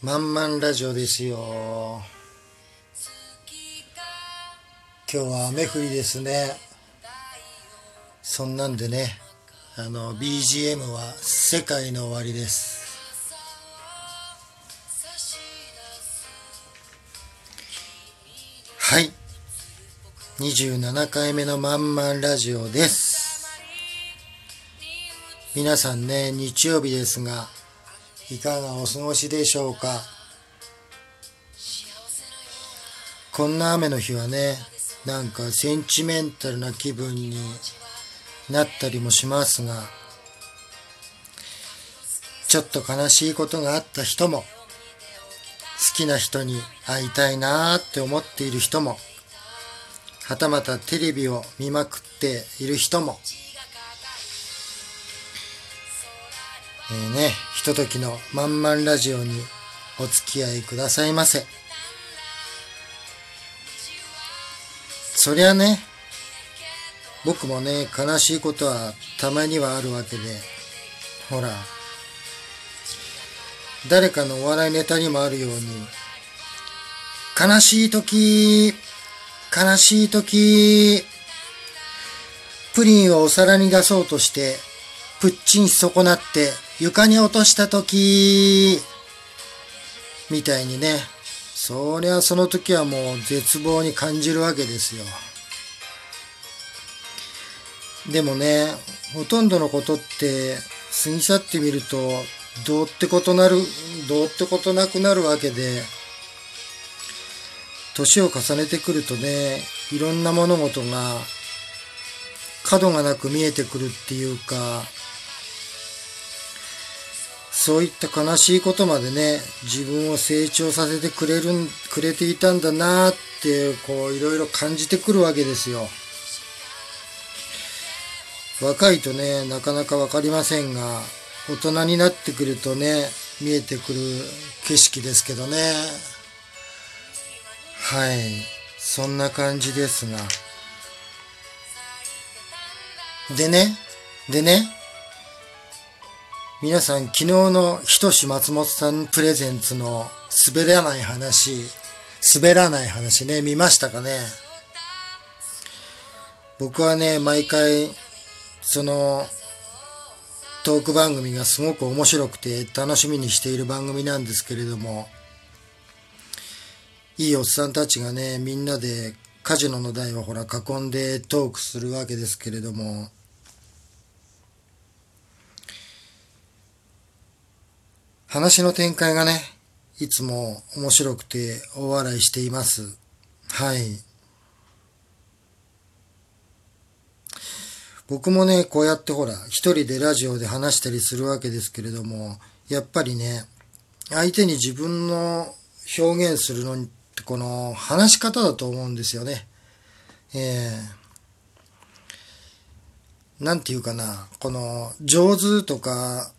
まんまんラジオですよ。今日は雨降りですね。そんなんでねあの BGM は「世界の終わり」です。はい。27回目のまんまんラジオです。皆さんね日曜日ですがいかがお過ごしでしょうか？こんな雨の日はねなんかセンチメンタルな気分になったりもしますがちょっと悲しいことがあった人も好きな人に会いたいなーって思っている人もはたまたテレビを見まくっている人も。えー、ね、ひとときのまんまんラジオにお付き合いくださいませ。そりゃね、僕もね、悲しいことはたまにはあるわけで、ほら、誰かのお笑いネタにもあるように、悲しい時、悲しい時、プリンをお皿に出そうとして、プッチン損なって床に落とした時、みたいにね、そりゃその時はもう絶望に感じるわけですよ。でもね、ほとんどのことって過ぎ去ってみると、どうってことなる、どうってことなくなるわけで、年を重ねてくるとね、いろんな物事が角がなく見えてくるっていうか、そういった悲しいことまでね、自分を成長させてくれる、くれていたんだなって、こう、いろいろ感じてくるわけですよ。若いとね、なかなかわかりませんが、大人になってくるとね、見えてくる景色ですけどね。はい。そんな感じですが。でね、でね、皆さん昨日のひとし松本さんプレゼンツの滑らない話、滑らない話ね、見ましたかね？僕はね、毎回、その、トーク番組がすごく面白くて楽しみにしている番組なんですけれども、いいおっさんたちがね、みんなでカジノの台をほら囲んでトークするわけですけれども、話の展開がね、いつも面白くて大笑いしています。はい。僕もね、こうやってほら、一人でラジオで話したりするわけですけれども、やっぱりね、相手に自分の表現するのって、この話し方だと思うんですよね。えー、なんていうかな、この上手とか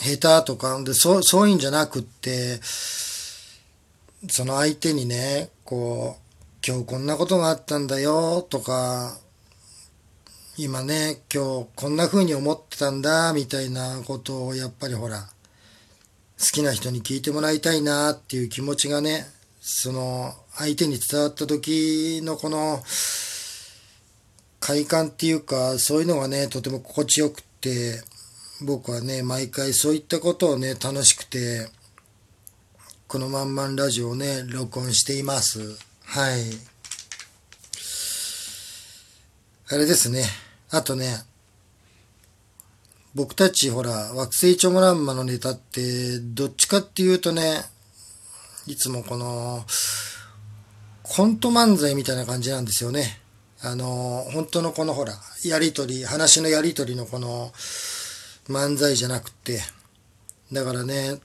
下手とか、で、そう、そういうんじゃなくって、その相手にね、こう、今日こんなことがあったんだよ、とか、今ね、今日こんな風に思ってたんだ、みたいなことをやっぱりほら、好きな人に聞いてもらいたいなっていう気持ちがね、その相手に伝わった時のこの快感っていうか、そういうのがね、とても心地よくって、僕はね、毎回そういったことをね、楽しくて、このまんまんラジオをね、録音しています。はい。あれですね。あとね、僕たちほら、惑星チョモランマのネタって、どっちかっていうとね、いつもこの、コント漫才みたいな感じなんですよね。あの、本当のこのほら、やりとり、話のやりとりのこの、漫才じゃなくて、だからね、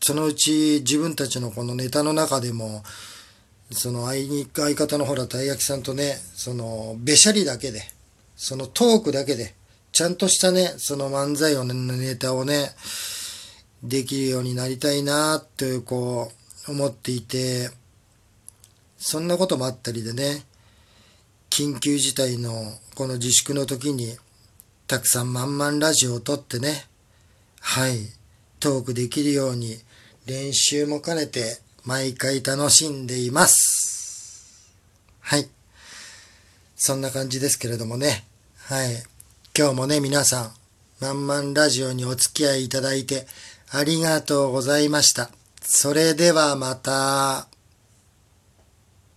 そのうち自分たちのこのネタの中でも、その相相方のほら、たい焼きさんとね、その、べしゃりだけで、そのトークだけで、ちゃんとしたね、その漫才をね、ネタをね、できるようになりたいなってこう、思っていて、そんなこともあったりでね、緊急事態のこの自粛の時に、たくさんまんまんラジオを撮ってね、はい、トークできるように練習も兼ねて毎回楽しんでいます。はい。そんな感じですけれどもね。はい。今日もね、皆さん、まんまんラジオにお付き合いいただいてありがとうございました。それではまた。